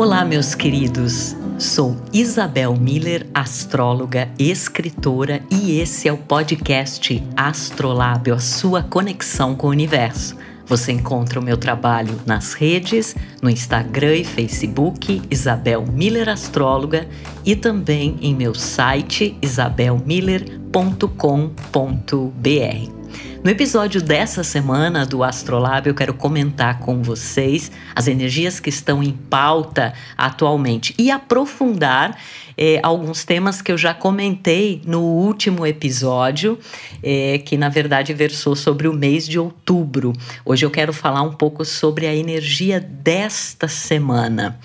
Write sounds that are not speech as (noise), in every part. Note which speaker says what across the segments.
Speaker 1: Olá, meus queridos. Sou Isabel Miller, astróloga, escritora, e esse é o podcast Astrolábio, a sua conexão com o universo. Você encontra o meu trabalho nas redes, no Instagram e Facebook, Isabel Miller Astróloga, e também em meu site isabelmiller.com.br. No episódio dessa semana do Astrolab, eu quero comentar com vocês as energias que estão em pauta atualmente e aprofundar é, alguns temas que eu já comentei no último episódio, é, que na verdade versou sobre o mês de outubro. Hoje eu quero falar um pouco sobre a energia desta semana.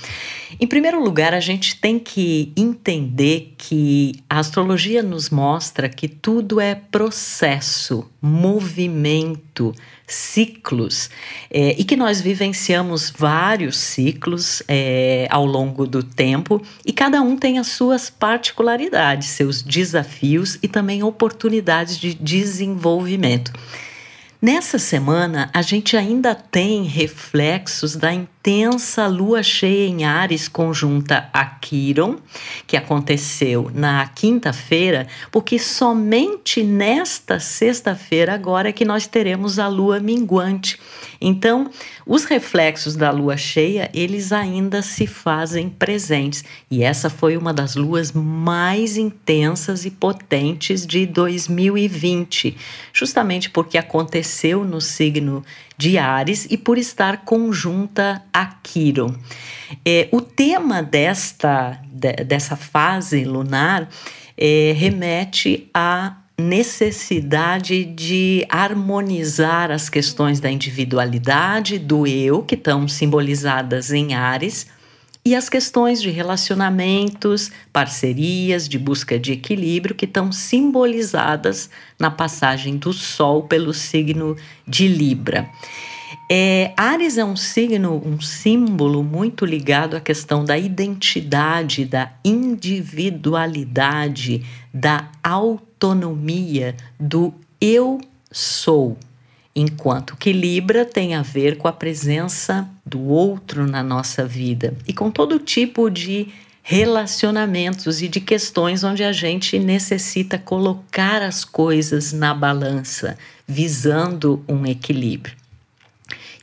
Speaker 1: Em primeiro lugar, a gente tem que entender que a astrologia nos mostra que tudo é processo, movimento, ciclos é, e que nós vivenciamos vários ciclos é, ao longo do tempo e cada um tem as suas particularidades, seus desafios e também oportunidades de desenvolvimento. Nessa semana, a gente ainda tem reflexos da intensa lua cheia em Ares conjunta a Quiron, que aconteceu na quinta-feira, porque somente nesta sexta-feira agora é que nós teremos a lua minguante. Então, os reflexos da lua cheia, eles ainda se fazem presentes. E essa foi uma das luas mais intensas e potentes de 2020, justamente porque aconteceu no signo de Ares e por estar conjunta a Quiron. É, o tema desta, de, dessa fase lunar é, remete a necessidade de harmonizar as questões da individualidade, do eu, que estão simbolizadas em Ares, e as questões de relacionamentos, parcerias, de busca de equilíbrio, que estão simbolizadas na passagem do Sol pelo signo de Libra. É, Ares é um signo, um símbolo muito ligado à questão da identidade, da individualidade, da autonomia, do eu sou. Enquanto que Libra tem a ver com a presença do outro na nossa vida e com todo tipo de relacionamentos e de questões onde a gente necessita colocar as coisas na balança, visando um equilíbrio.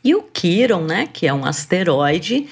Speaker 1: E o Quiron, né, que é um asteroide,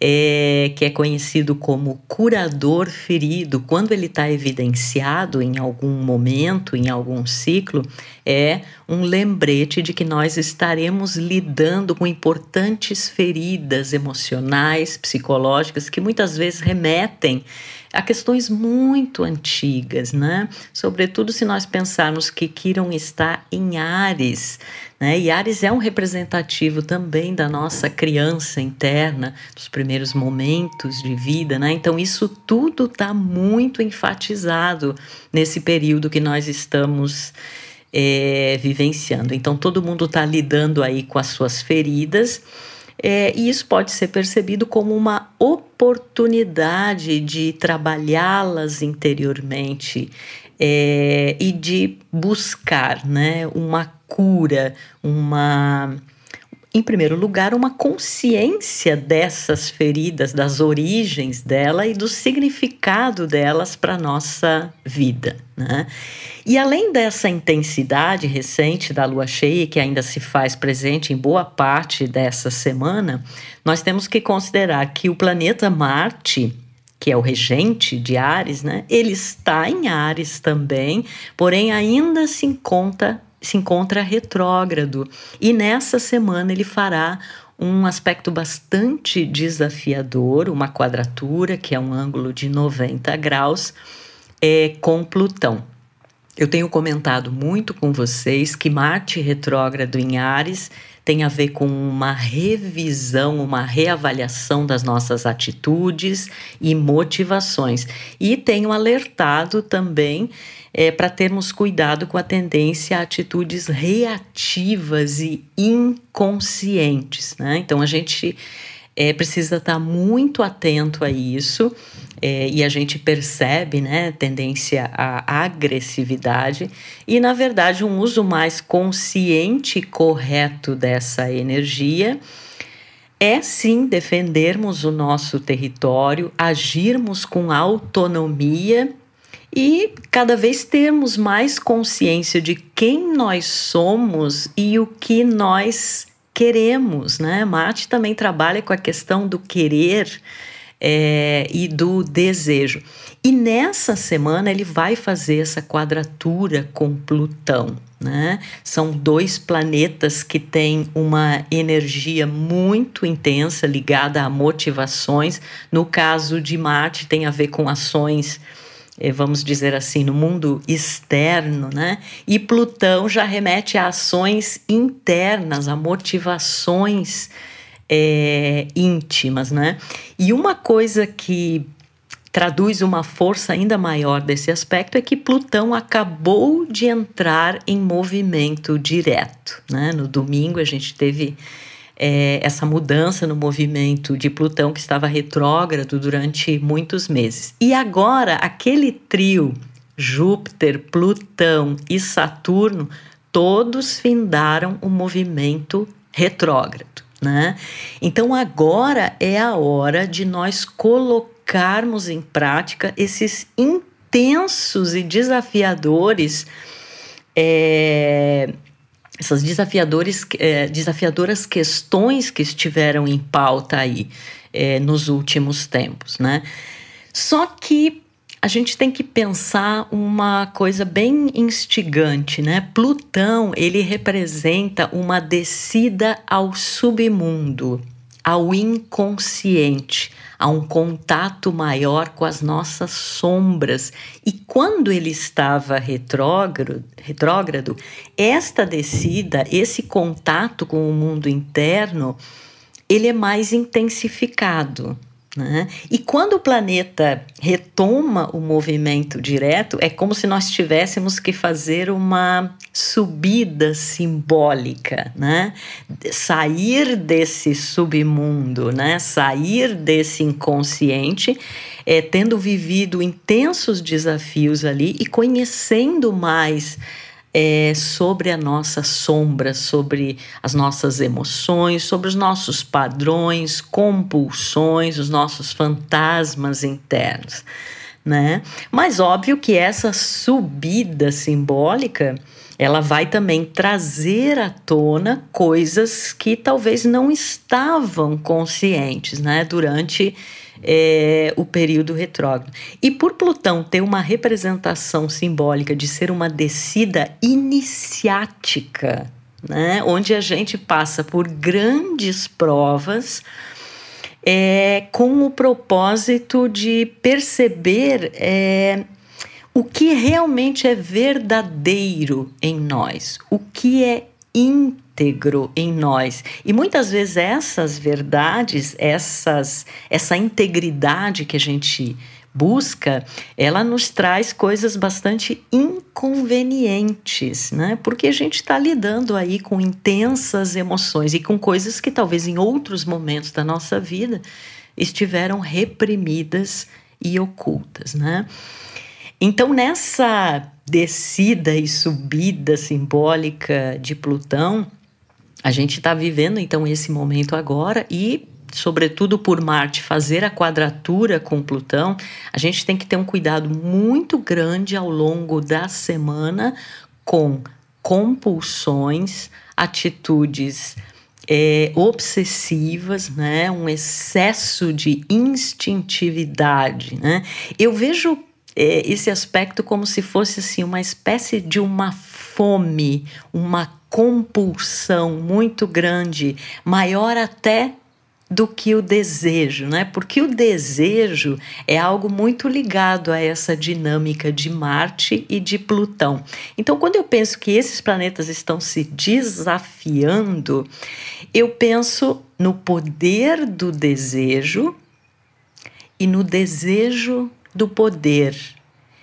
Speaker 1: é, que é conhecido como curador ferido, quando ele está evidenciado em algum momento, em algum ciclo, é um lembrete de que nós estaremos lidando com importantes feridas emocionais, psicológicas, que muitas vezes remetem a questões muito antigas, né? Sobretudo se nós pensarmos que Quiron está em Ares, né? E Ares é um representativo também da nossa criança interna, dos primeiros momentos de vida, né? Então isso tudo está muito enfatizado nesse período que nós estamos é, vivenciando. Então todo mundo está lidando aí com as suas feridas é, e isso pode ser percebido como uma oportunidade de trabalhá-las interiormente é, e de buscar né, uma cura, uma em primeiro lugar, uma consciência dessas feridas, das origens dela e do significado delas para a nossa vida. Né? E além dessa intensidade recente da lua cheia, que ainda se faz presente em boa parte dessa semana, nós temos que considerar que o planeta Marte que é o regente de Ares, né? Ele está em Ares também, porém ainda se encontra se encontra retrógrado. E nessa semana ele fará um aspecto bastante desafiador, uma quadratura, que é um ângulo de 90 graus, é, com Plutão. Eu tenho comentado muito com vocês que Marte retrógrado em Ares tem a ver com uma revisão, uma reavaliação das nossas atitudes e motivações. E tenho alertado também é, para termos cuidado com a tendência a atitudes reativas e inconscientes. Né? Então a gente é, precisa estar muito atento a isso é, e a gente percebe né, tendência à agressividade e, na verdade, um uso mais consciente e correto dessa energia é sim defendermos o nosso território, agirmos com autonomia e cada vez termos mais consciência de quem nós somos e o que nós queremos, né? Mate também trabalha com a questão do querer é, e do desejo. E nessa semana ele vai fazer essa quadratura com Plutão. Né? São dois planetas que têm uma energia muito intensa ligada a motivações. No caso de Marte, tem a ver com ações, eh, vamos dizer assim, no mundo externo, né? E Plutão já remete a ações internas, a motivações é, íntimas, né? E uma coisa que traduz uma força ainda maior desse aspecto é que Plutão acabou de entrar em movimento direto. Né? No domingo a gente teve é, essa mudança no movimento de Plutão que estava retrógrado durante muitos meses. E agora aquele trio Júpiter, Plutão e Saturno todos findaram o movimento retrógrado. Né? Então agora é a hora de nós colocar colocarmos em prática esses intensos e desafiadores, é, essas desafiadores, é, desafiadoras questões que estiveram em pauta aí é, nos últimos tempos, né? Só que a gente tem que pensar uma coisa bem instigante, né? Plutão, ele representa uma descida ao submundo, ao inconsciente, a um contato maior com as nossas sombras. E quando ele estava retrógrado, retrógrado, esta descida, esse contato com o mundo interno, ele é mais intensificado. Né? E quando o planeta retoma o movimento direto, é como se nós tivéssemos que fazer uma subida simbólica, né? sair desse submundo, né? sair desse inconsciente, é, tendo vivido intensos desafios ali e conhecendo mais é, sobre a nossa sombra, sobre as nossas emoções, sobre os nossos padrões, compulsões, os nossos fantasmas internos. Né? Mas óbvio que essa subida simbólica ela vai também trazer à tona coisas que talvez não estavam conscientes né, durante é, o período retrógrado. E por Plutão ter uma representação simbólica de ser uma descida iniciática, né, onde a gente passa por grandes provas. É, com o propósito de perceber é, o que realmente é verdadeiro em nós, o que é íntegro em nós. E muitas vezes essas verdades, essas, essa integridade que a gente busca, ela nos traz coisas bastante inconvenientes, né? Porque a gente está lidando aí com intensas emoções e com coisas que talvez em outros momentos da nossa vida estiveram reprimidas e ocultas, né? Então, nessa descida e subida simbólica de Plutão, a gente está vivendo então esse momento agora e sobretudo por Marte fazer a quadratura com Plutão, a gente tem que ter um cuidado muito grande ao longo da semana com compulsões, atitudes é, obsessivas, né? um excesso de instintividade. Né? Eu vejo é, esse aspecto como se fosse assim uma espécie de uma fome, uma compulsão muito grande, maior até do que o desejo, né? Porque o desejo é algo muito ligado a essa dinâmica de Marte e de Plutão. Então, quando eu penso que esses planetas estão se desafiando, eu penso no poder do desejo e no desejo do poder.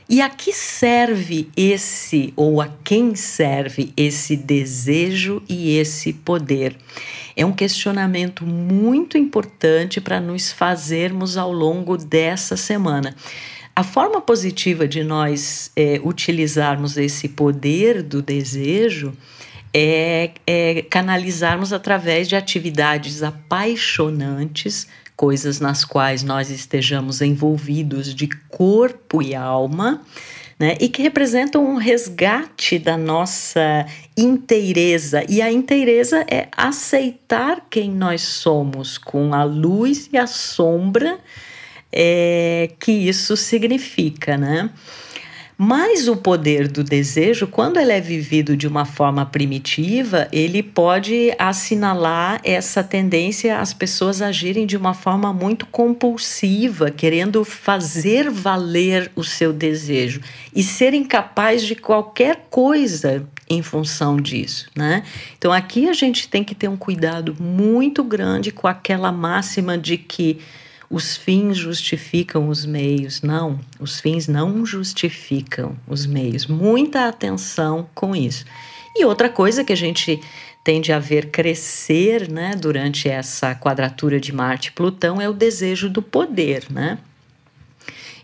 Speaker 1: E a que serve esse, ou a quem serve esse desejo e esse poder? É um questionamento muito importante para nos fazermos ao longo dessa semana. A forma positiva de nós é, utilizarmos esse poder do desejo é, é canalizarmos através de atividades apaixonantes, coisas nas quais nós estejamos envolvidos de corpo e alma né? E que representam um resgate da nossa inteireza. E a inteireza é aceitar quem nós somos, com a luz e a sombra é, que isso significa, né? Mas o poder do desejo, quando ele é vivido de uma forma primitiva, ele pode assinalar essa tendência às pessoas agirem de uma forma muito compulsiva, querendo fazer valer o seu desejo e serem capazes de qualquer coisa em função disso, né? Então aqui a gente tem que ter um cuidado muito grande com aquela máxima de que os fins justificam os meios. Não, os fins não justificam os meios. Muita atenção com isso. E outra coisa que a gente tende a ver crescer né, durante essa quadratura de Marte e Plutão é o desejo do poder, né?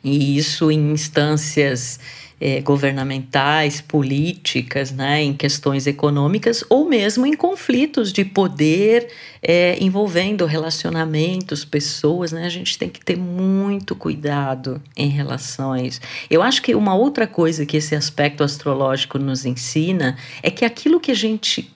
Speaker 1: E isso em instâncias é, governamentais, políticas, né, em questões econômicas ou mesmo em conflitos de poder é, envolvendo relacionamentos, pessoas, né, a gente tem que ter muito cuidado em isso. Eu acho que uma outra coisa que esse aspecto astrológico nos ensina é que aquilo que a gente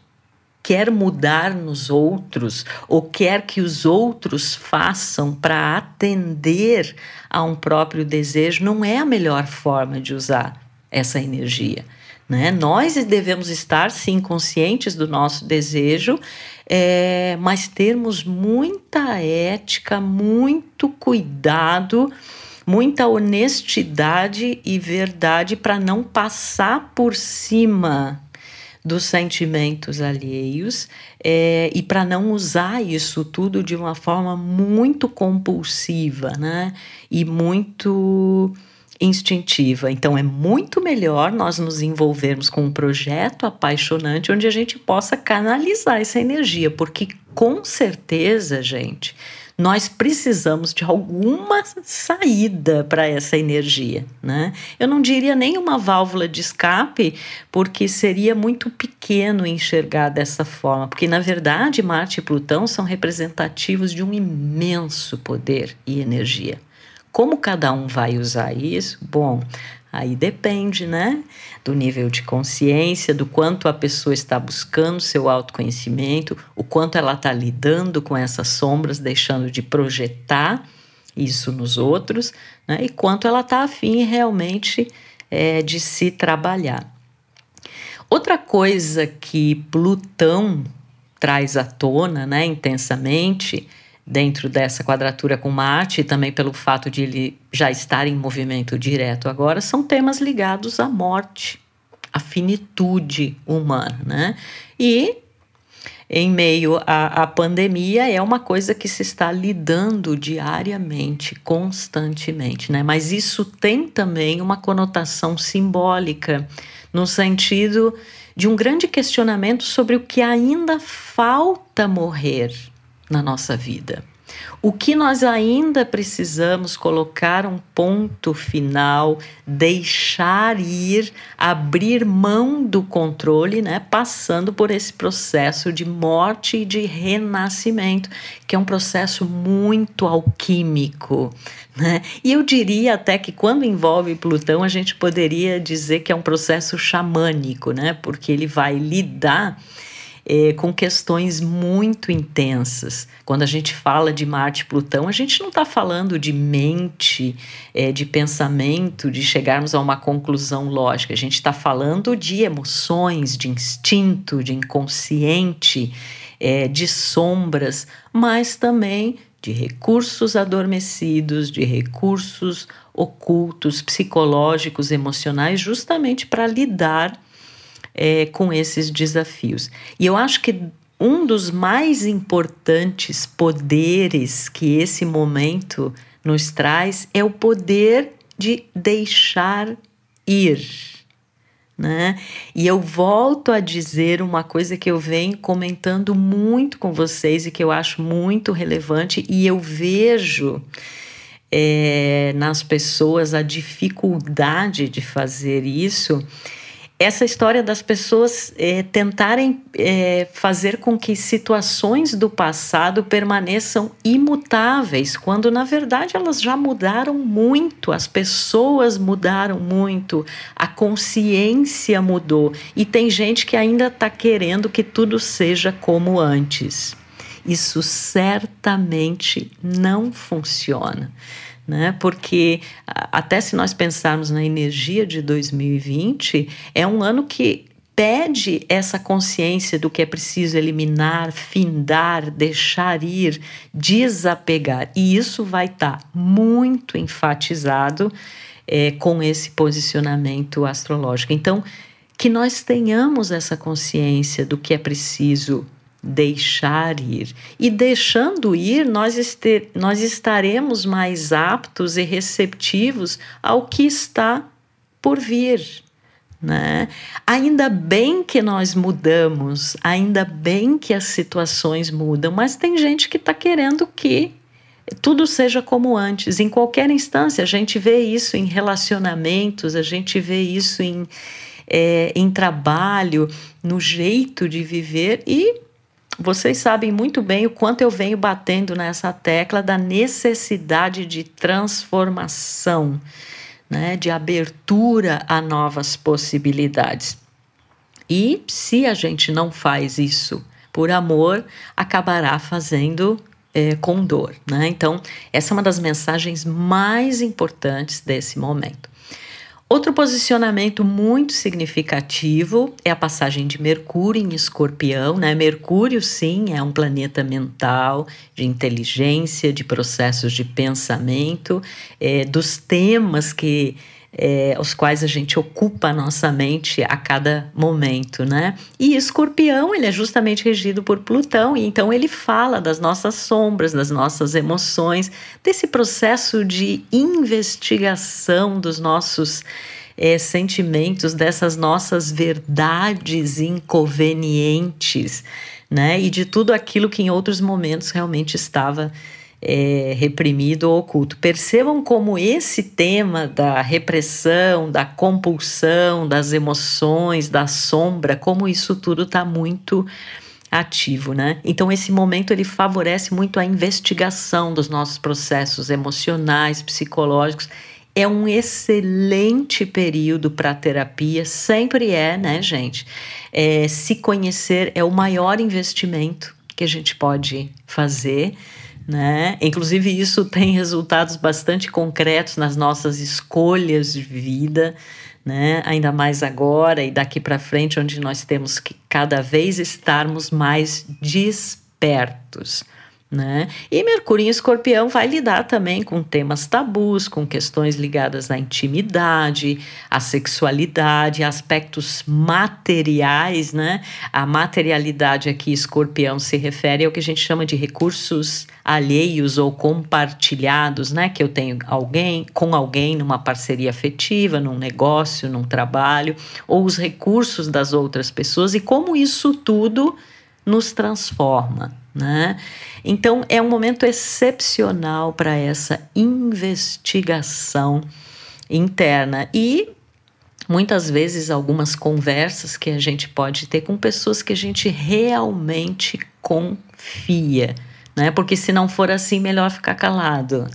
Speaker 1: quer mudar nos outros ou quer que os outros façam para atender a um próprio desejo, não é a melhor forma de usar essa energia. Né? Nós devemos estar, sim, conscientes do nosso desejo, é, mas termos muita ética, muito cuidado, muita honestidade e verdade para não passar por cima dos sentimentos alheios é, e para não usar isso tudo de uma forma muito compulsiva, né? E muito instintiva. Então é muito melhor nós nos envolvermos com um projeto apaixonante onde a gente possa canalizar essa energia, porque com certeza, gente, nós precisamos de alguma saída para essa energia, né? Eu não diria nem uma válvula de escape, porque seria muito pequeno enxergar dessa forma, porque na verdade Marte e Plutão são representativos de um imenso poder e energia. Como cada um vai usar isso? Bom, Aí depende, né? Do nível de consciência, do quanto a pessoa está buscando seu autoconhecimento, o quanto ela está lidando com essas sombras, deixando de projetar isso nos outros, né? E quanto ela está afim realmente é, de se trabalhar. Outra coisa que Plutão traz à tona, né, intensamente, dentro dessa quadratura com Marte, e também pelo fato de ele já estar em movimento direto agora, são temas ligados à morte, à finitude humana, né? E em meio à, à pandemia é uma coisa que se está lidando diariamente, constantemente, né? Mas isso tem também uma conotação simbólica, no sentido de um grande questionamento sobre o que ainda falta morrer na nossa vida. O que nós ainda precisamos colocar um ponto final, deixar ir, abrir mão do controle, né? Passando por esse processo de morte e de renascimento, que é um processo muito alquímico, né? E eu diria até que quando envolve Plutão, a gente poderia dizer que é um processo xamânico, né? Porque ele vai lidar é, com questões muito intensas. Quando a gente fala de Marte e Plutão, a gente não está falando de mente, é, de pensamento, de chegarmos a uma conclusão lógica. A gente está falando de emoções, de instinto, de inconsciente, é, de sombras, mas também de recursos adormecidos, de recursos ocultos, psicológicos, emocionais, justamente para lidar é, com esses desafios. E eu acho que um dos mais importantes poderes que esse momento nos traz é o poder de deixar ir. Né? E eu volto a dizer uma coisa que eu venho comentando muito com vocês e que eu acho muito relevante, e eu vejo é, nas pessoas a dificuldade de fazer isso essa história das pessoas é, tentarem é, fazer com que situações do passado permaneçam imutáveis, quando na verdade elas já mudaram muito, as pessoas mudaram muito, a consciência mudou e tem gente que ainda está querendo que tudo seja como antes. Isso certamente não funciona né? Porque até se nós pensarmos na energia de 2020, é um ano que pede essa consciência do que é preciso eliminar, findar, deixar ir, desapegar. E isso vai estar tá muito enfatizado é, com esse posicionamento astrológico. Então, que nós tenhamos essa consciência do que é preciso deixar ir. E deixando ir, nós, nós estaremos mais aptos e receptivos ao que está por vir. Né? Ainda bem que nós mudamos, ainda bem que as situações mudam, mas tem gente que está querendo que tudo seja como antes. Em qualquer instância, a gente vê isso em relacionamentos, a gente vê isso em, é, em trabalho, no jeito de viver e vocês sabem muito bem o quanto eu venho batendo nessa tecla da necessidade de transformação, né, de abertura a novas possibilidades. E se a gente não faz isso por amor, acabará fazendo é, com dor. Né? Então, essa é uma das mensagens mais importantes desse momento. Outro posicionamento muito significativo é a passagem de Mercúrio em Escorpião. Né? Mercúrio, sim, é um planeta mental, de inteligência, de processos de pensamento, é, dos temas que é, os quais a gente ocupa a nossa mente a cada momento, né? E Escorpião, ele é justamente regido por Plutão, e então ele fala das nossas sombras, das nossas emoções, desse processo de investigação dos nossos é, sentimentos, dessas nossas verdades inconvenientes, né? E de tudo aquilo que em outros momentos realmente estava é, reprimido ou oculto. Percebam como esse tema da repressão, da compulsão, das emoções, da sombra, como isso tudo está muito ativo, né? Então esse momento ele favorece muito a investigação dos nossos processos emocionais, psicológicos. É um excelente período para terapia, sempre é, né, gente? É, se conhecer é o maior investimento que a gente pode fazer né? Inclusive, isso tem resultados bastante concretos nas nossas escolhas de vida, né? Ainda mais agora e daqui para frente, onde nós temos que cada vez estarmos mais despertos. Né? E Mercúrio em Escorpião vai lidar também com temas tabus, com questões ligadas à intimidade, à sexualidade, aspectos materiais, né? A materialidade aqui, Escorpião, se refere ao que a gente chama de recursos alheios ou compartilhados, né? Que eu tenho alguém com alguém numa parceria afetiva, num negócio, num trabalho, ou os recursos das outras pessoas e como isso tudo nos transforma, né? Então é um momento excepcional para essa investigação interna e muitas vezes algumas conversas que a gente pode ter com pessoas que a gente realmente confia, né? Porque se não for assim, melhor ficar calado.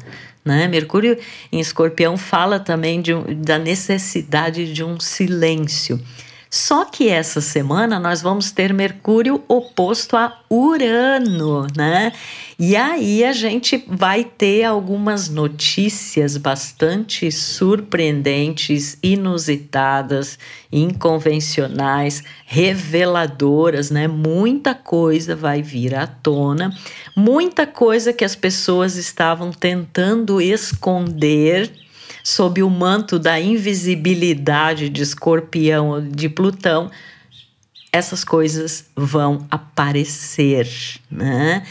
Speaker 1: Né? Mercúrio em Escorpião fala também de, da necessidade de um silêncio. Só que essa semana nós vamos ter Mercúrio oposto a Urano, né? E aí a gente vai ter algumas notícias bastante surpreendentes, inusitadas, inconvencionais, reveladoras, né? Muita coisa vai vir à tona, muita coisa que as pessoas estavam tentando esconder sob o manto da invisibilidade de Escorpião, de Plutão, essas coisas vão aparecer, né?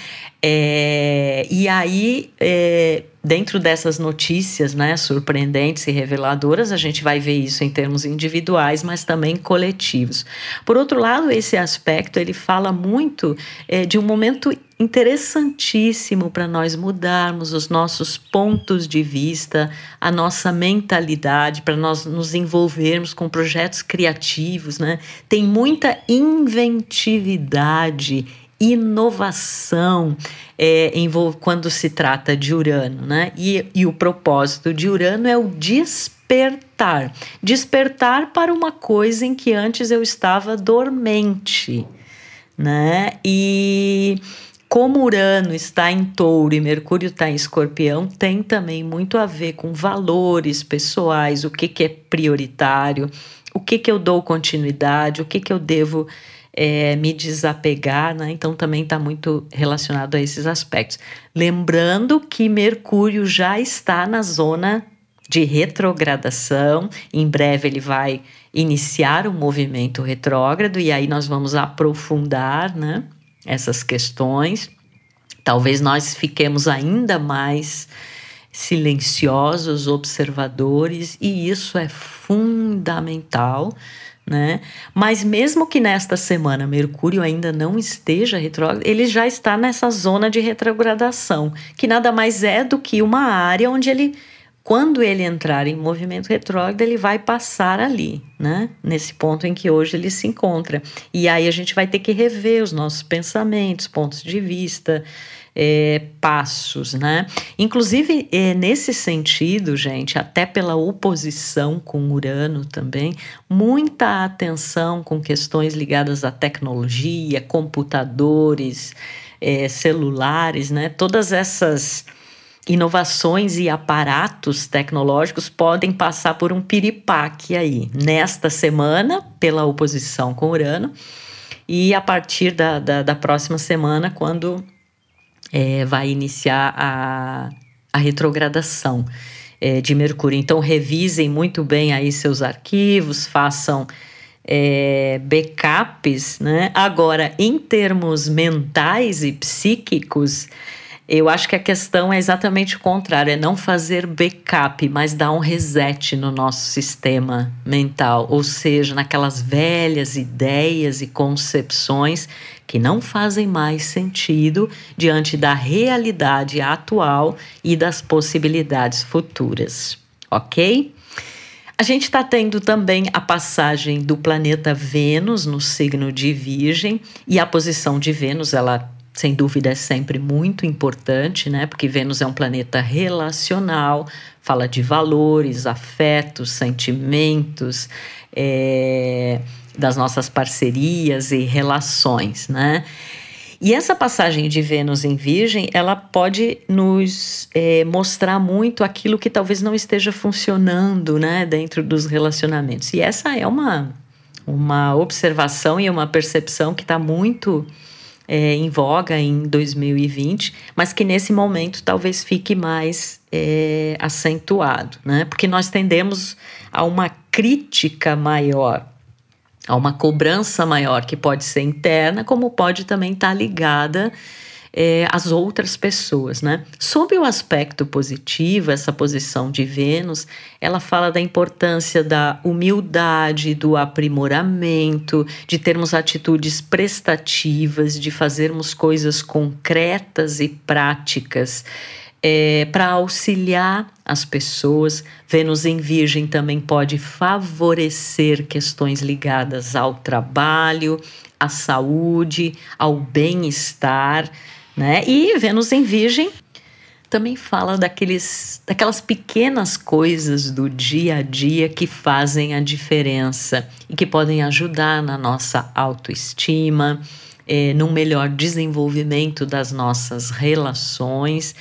Speaker 1: É, e aí, é, dentro dessas notícias, né, surpreendentes e reveladoras, a gente vai ver isso em termos individuais, mas também coletivos. Por outro lado, esse aspecto ele fala muito é, de um momento interessantíssimo para nós mudarmos os nossos pontos de vista, a nossa mentalidade, para nós nos envolvermos com projetos criativos, né? Tem muita inventividade, inovação é, quando se trata de Urano, né? E, e o propósito de Urano é o despertar despertar para uma coisa em que antes eu estava dormente, né? E como Urano está em touro e Mercúrio está em escorpião, tem também muito a ver com valores pessoais, o que, que é prioritário, o que, que eu dou continuidade, o que, que eu devo é, me desapegar, né? Então também está muito relacionado a esses aspectos. Lembrando que Mercúrio já está na zona de retrogradação, em breve ele vai iniciar o um movimento retrógrado e aí nós vamos aprofundar, né? Essas questões. Talvez nós fiquemos ainda mais silenciosos, observadores, e isso é fundamental. Né? Mas mesmo que nesta semana Mercúrio ainda não esteja retrógrado, ele já está nessa zona de retrogradação, que nada mais é do que uma área onde ele quando ele entrar em movimento retrógrado, ele vai passar ali, né? Nesse ponto em que hoje ele se encontra. E aí a gente vai ter que rever os nossos pensamentos, pontos de vista, é, passos, né? Inclusive, é, nesse sentido, gente, até pela oposição com Urano também, muita atenção com questões ligadas à tecnologia, computadores, é, celulares, né? Todas essas inovações e aparatos tecnológicos podem passar por um piripaque aí, nesta semana, pela oposição com Urano, e a partir da, da, da próxima semana, quando é, vai iniciar a, a retrogradação é, de Mercúrio. Então, revisem muito bem aí seus arquivos, façam. É, backups, né? Agora, em termos mentais e psíquicos, eu acho que a questão é exatamente o contrário, é não fazer backup, mas dar um reset no nosso sistema mental, ou seja, naquelas velhas ideias e concepções que não fazem mais sentido diante da realidade atual e das possibilidades futuras, ok? A gente está tendo também a passagem do planeta Vênus no signo de Virgem e a posição de Vênus, ela sem dúvida é sempre muito importante, né? Porque Vênus é um planeta relacional, fala de valores, afetos, sentimentos, é, das nossas parcerias e relações, né? E essa passagem de Vênus em Virgem, ela pode nos é, mostrar muito aquilo que talvez não esteja funcionando, né, dentro dos relacionamentos. E essa é uma, uma observação e uma percepção que está muito é, em voga em 2020, mas que nesse momento talvez fique mais é, acentuado, né? Porque nós tendemos a uma crítica maior, a uma cobrança maior, que pode ser interna, como pode também estar tá ligada é, as outras pessoas, né? Sob o aspecto positivo, essa posição de Vênus, ela fala da importância da humildade, do aprimoramento, de termos atitudes prestativas, de fazermos coisas concretas e práticas. É, para auxiliar as pessoas. Vênus em Virgem também pode favorecer questões ligadas ao trabalho, à saúde, ao bem-estar né? E Vênus em Virgem também fala daqueles, daquelas pequenas coisas do dia a dia que fazem a diferença e que podem ajudar na nossa autoestima, é, num melhor desenvolvimento das nossas relações,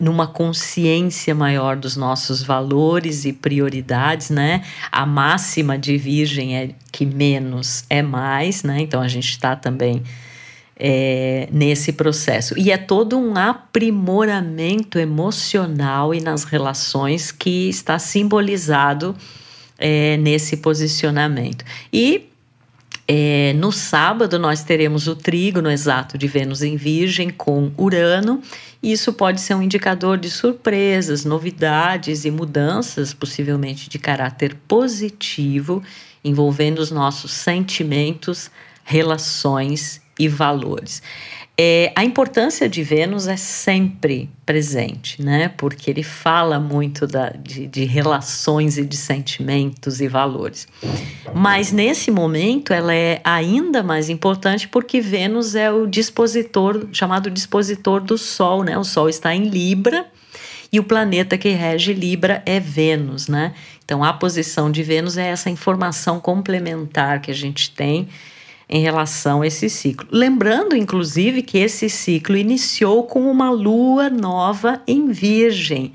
Speaker 1: numa consciência maior dos nossos valores e prioridades, né? A máxima de Virgem é que menos é mais, né? Então a gente está também é, nesse processo. E é todo um aprimoramento emocional e nas relações que está simbolizado é, nesse posicionamento. E é, no sábado nós teremos o trígono exato de Vênus em Virgem com Urano. Isso pode ser um indicador de surpresas, novidades e mudanças, possivelmente de caráter positivo, envolvendo os nossos sentimentos, relações e valores. É, a importância de Vênus é sempre presente, né? Porque ele fala muito da, de, de, relações e de sentimentos e valores. Mas nesse momento ela é ainda mais importante porque Vênus é o dispositor, chamado dispositor do Sol, né? O Sol está em Libra e o planeta que rege Libra é Vênus, né? Então a posição de Vênus é essa informação complementar que a gente tem em relação a esse ciclo. Lembrando, inclusive, que esse ciclo iniciou com uma lua nova em Virgem.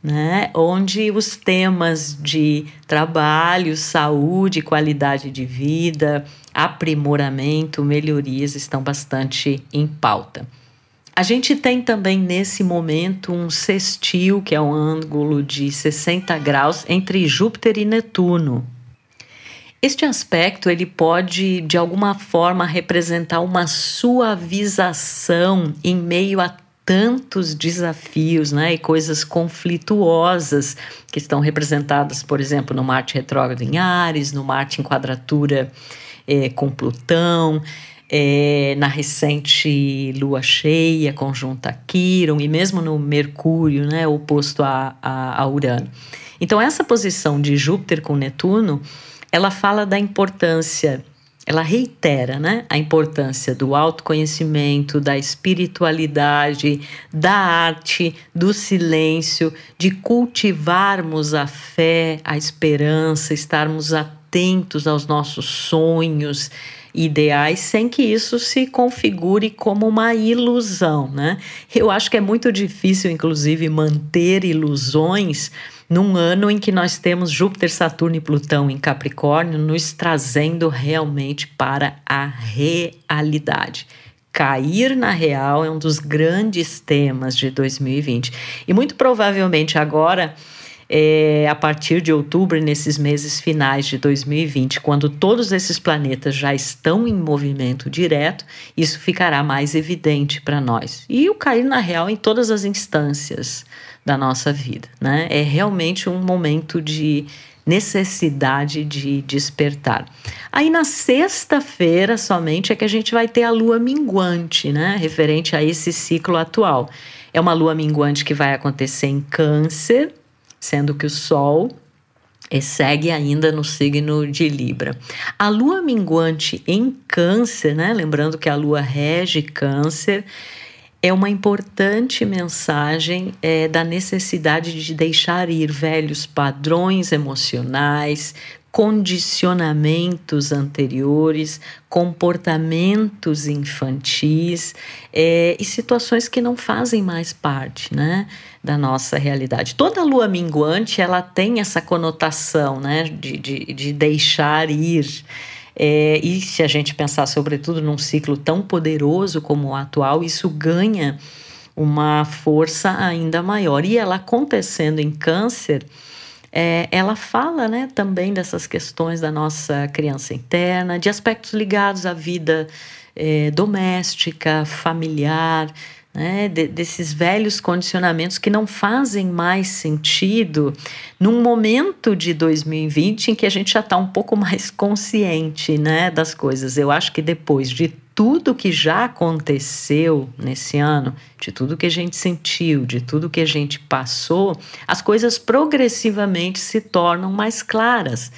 Speaker 1: Né, onde os temas de trabalho, saúde, qualidade de vida, aprimoramento, melhorias estão bastante em pauta. A gente tem também nesse momento um sextil, que é um ângulo de 60 graus entre Júpiter e Netuno. Este aspecto ele pode de alguma forma representar uma suavização em meio a tantos desafios né, e coisas conflituosas que estão representadas, por exemplo, no Marte retrógrado em Ares, no Marte em quadratura é, com Plutão, é, na recente Lua cheia conjunta a Quiron e mesmo no Mercúrio, né, oposto a, a, a Urano. Então, essa posição de Júpiter com Netuno ela fala da importância, ela reitera né, a importância do autoconhecimento, da espiritualidade, da arte, do silêncio, de cultivarmos a fé, a esperança, estarmos atentos aos nossos sonhos ideais sem que isso se configure como uma ilusão, né? Eu acho que é muito difícil, inclusive, manter ilusões num ano em que nós temos Júpiter, Saturno e Plutão em Capricórnio nos trazendo realmente para a realidade. Cair na real é um dos grandes temas de 2020. E muito provavelmente agora é, a partir de outubro, nesses meses finais de 2020, quando todos esses planetas já estão em movimento direto, isso ficará mais evidente para nós. E o cair na real em todas as instâncias da nossa vida, né? É realmente um momento de necessidade de despertar. Aí na sexta-feira somente é que a gente vai ter a lua minguante, né? Referente a esse ciclo atual. É uma lua minguante que vai acontecer em Câncer, sendo que o Sol segue ainda no signo de Libra. A lua minguante em Câncer, né? Lembrando que a lua rege Câncer é uma importante mensagem é, da necessidade de deixar ir velhos padrões emocionais, condicionamentos anteriores, comportamentos infantis é, e situações que não fazem mais parte, né, da nossa realidade. Toda lua minguante ela tem essa conotação, né, de, de, de deixar ir. É, e se a gente pensar, sobretudo, num ciclo tão poderoso como o atual, isso ganha uma força ainda maior. E ela acontecendo em Câncer é, ela fala né, também dessas questões da nossa criança interna, de aspectos ligados à vida é, doméstica, familiar, né, de, desses velhos condicionamentos que não fazem mais sentido num momento de 2020 em que a gente já está um pouco (laughs) mais consciente né, das coisas. Eu acho que depois de tudo que já aconteceu nesse ano, de tudo que a gente sentiu, de tudo que a gente passou, as coisas progressivamente se tornam mais claras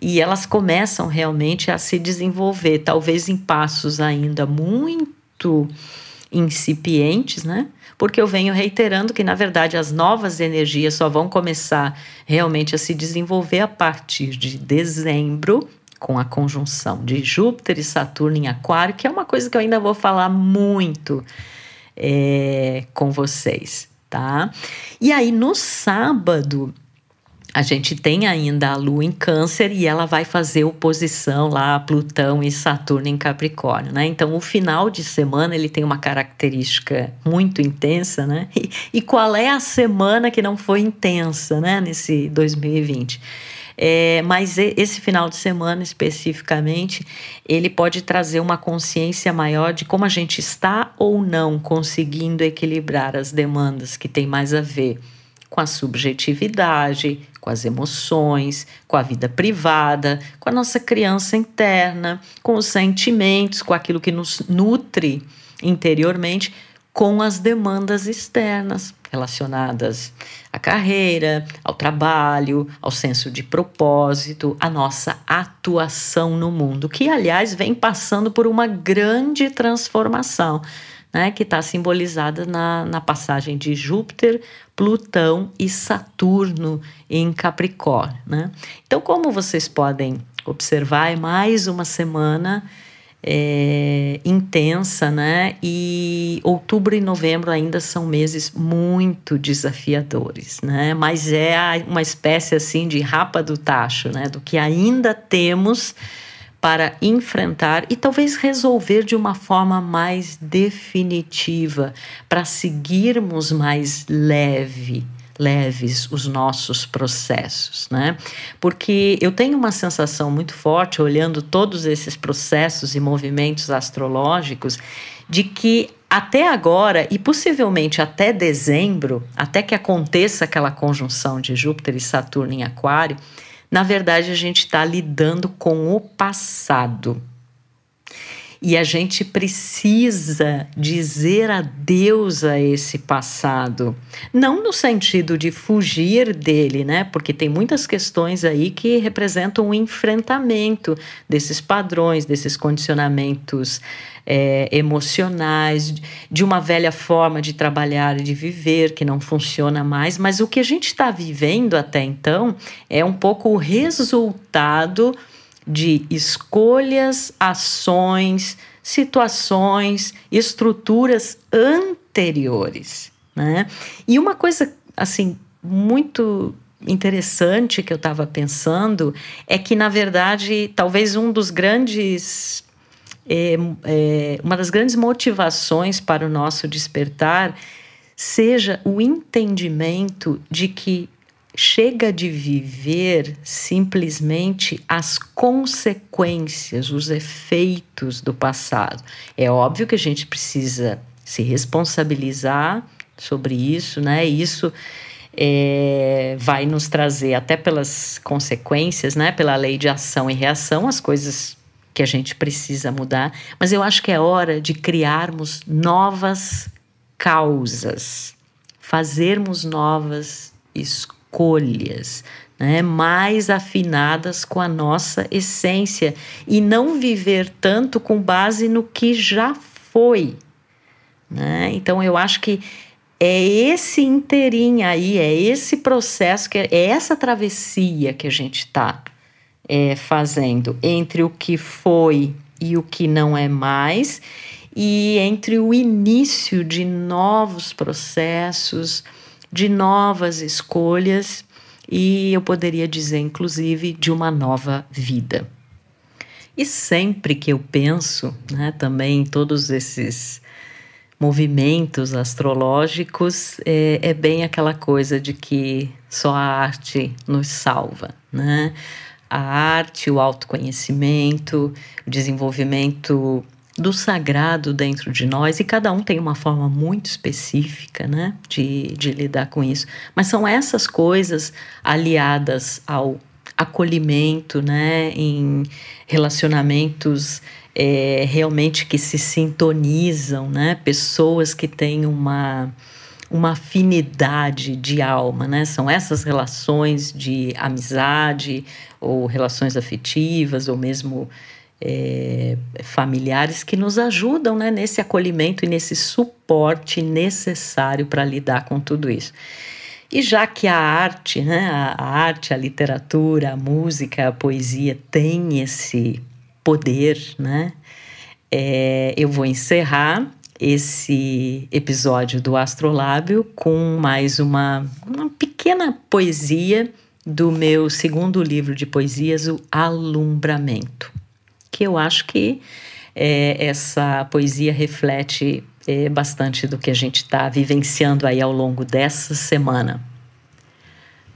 Speaker 1: e elas começam realmente a se desenvolver, talvez em passos ainda muito incipientes, né? Porque eu venho reiterando que, na verdade, as novas energias só vão começar realmente a se desenvolver a partir de dezembro com a conjunção de Júpiter e Saturno em Aquário, que é uma coisa que eu ainda vou falar muito é, com vocês, tá? E aí no sábado a gente tem ainda a Lua em Câncer e ela vai fazer oposição lá a Plutão e Saturno em Capricórnio, né? Então o final de semana ele tem uma característica muito intensa, né? (laughs) E, e qual é a semana que não foi intensa, né? Nesse 2020? É, mas esse final de semana especificamente, ele pode trazer uma consciência maior de como a gente está ou não conseguindo equilibrar as demandas que tem mais a ver com a subjetividade, com as emoções, com a vida privada, com a nossa criança interna, com os sentimentos, com aquilo que nos nutre interiormente, com as demandas externas relacionadas à carreira, ao trabalho, ao senso de propósito, à nossa atuação no mundo, que aliás vem passando por uma grande transformação né, que está simbolizada na, na passagem de Júpiter, Plutão e Saturno em Capricórnio. Né? Então, como vocês podem observar, é mais uma semana é, intensa, né? E outubro e novembro ainda são meses muito desafiadores, né? Mas é uma espécie assim de rapa do tacho, né? Do que ainda temos para enfrentar e talvez resolver de uma forma mais definitiva, para seguirmos mais leve, leves os nossos processos, né? Porque eu tenho uma sensação muito forte olhando todos esses processos e movimentos astrológicos de que até agora e possivelmente até dezembro, até que aconteça aquela conjunção de Júpiter e Saturno em Aquário, na verdade, a gente está lidando com o passado. E a gente precisa dizer adeus a esse passado. Não no sentido de fugir dele, né? Porque tem muitas questões aí que representam um enfrentamento desses padrões, desses condicionamentos é, emocionais, de uma velha forma de trabalhar e de viver que não funciona mais. Mas o que a gente está vivendo até então é um pouco o resultado de escolhas, ações, situações, estruturas anteriores, né? E uma coisa assim muito interessante que eu estava pensando é que na verdade talvez um dos grandes é, é, uma das grandes motivações para o nosso despertar seja o entendimento de que chega de viver simplesmente as consequências, os efeitos do passado. É óbvio que a gente precisa se responsabilizar sobre isso, né? Isso é, vai nos trazer, até pelas consequências, né? Pela lei de ação e reação, as coisas que a gente precisa mudar. Mas eu acho que é hora de criarmos novas causas, fazermos novas escolhas escolhas, né, mais afinadas com a nossa essência e não viver tanto com base no que já foi. Né? Então, eu acho que é esse inteirinho aí, é esse processo, que é, é essa travessia que a gente está é, fazendo entre o que foi e o que não é mais, e entre o início de novos processos de novas escolhas e eu poderia dizer, inclusive, de uma nova vida. E sempre que eu penso né, também em todos esses movimentos astrológicos, é, é, bem aquela coisa de que só a arte nos salva, né? A arte, o autoconhecimento, o desenvolvimento do sagrado dentro de nós e cada um tem uma forma muito específica, né, de, de lidar com isso. Mas são essas coisas aliadas ao acolhimento, né, em relacionamentos é, realmente que se sintonizam, né, pessoas que têm uma uma afinidade de alma, né? São essas relações de amizade ou relações afetivas ou mesmo é, familiares que nos ajudam né, nesse acolhimento e nesse suporte necessário para lidar com tudo isso. E já que a arte, né, a, arte, a literatura, a música, a poesia tem esse poder, né, é, eu vou encerrar esse episódio do Astrolábio com mais uma, uma pequena poesia do meu segundo livro de poesias, O Alumbramento que eu acho que é, essa poesia reflete é, bastante do que a gente está vivenciando aí ao longo dessa semana.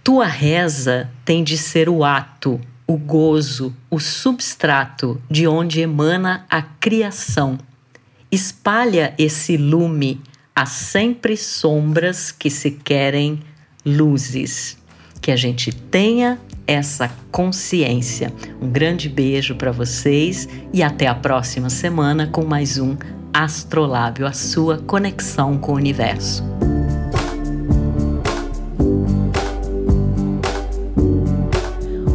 Speaker 1: Tua reza tem de ser o ato, o gozo, o substrato de onde emana a criação. Espalha esse lume, há sempre sombras que se querem luzes. Que a gente tenha essa consciência. Um grande beijo para vocês e até a próxima semana com mais um Astrolábio, a sua conexão com o universo.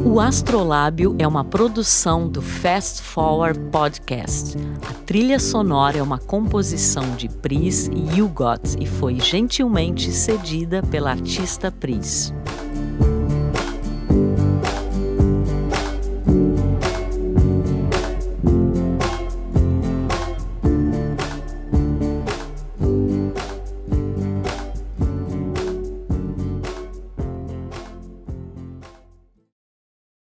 Speaker 1: O Astrolábio é uma produção do Fast Forward Podcast. A trilha sonora é uma composição de Pris e Hugot e foi gentilmente cedida pela artista Pris.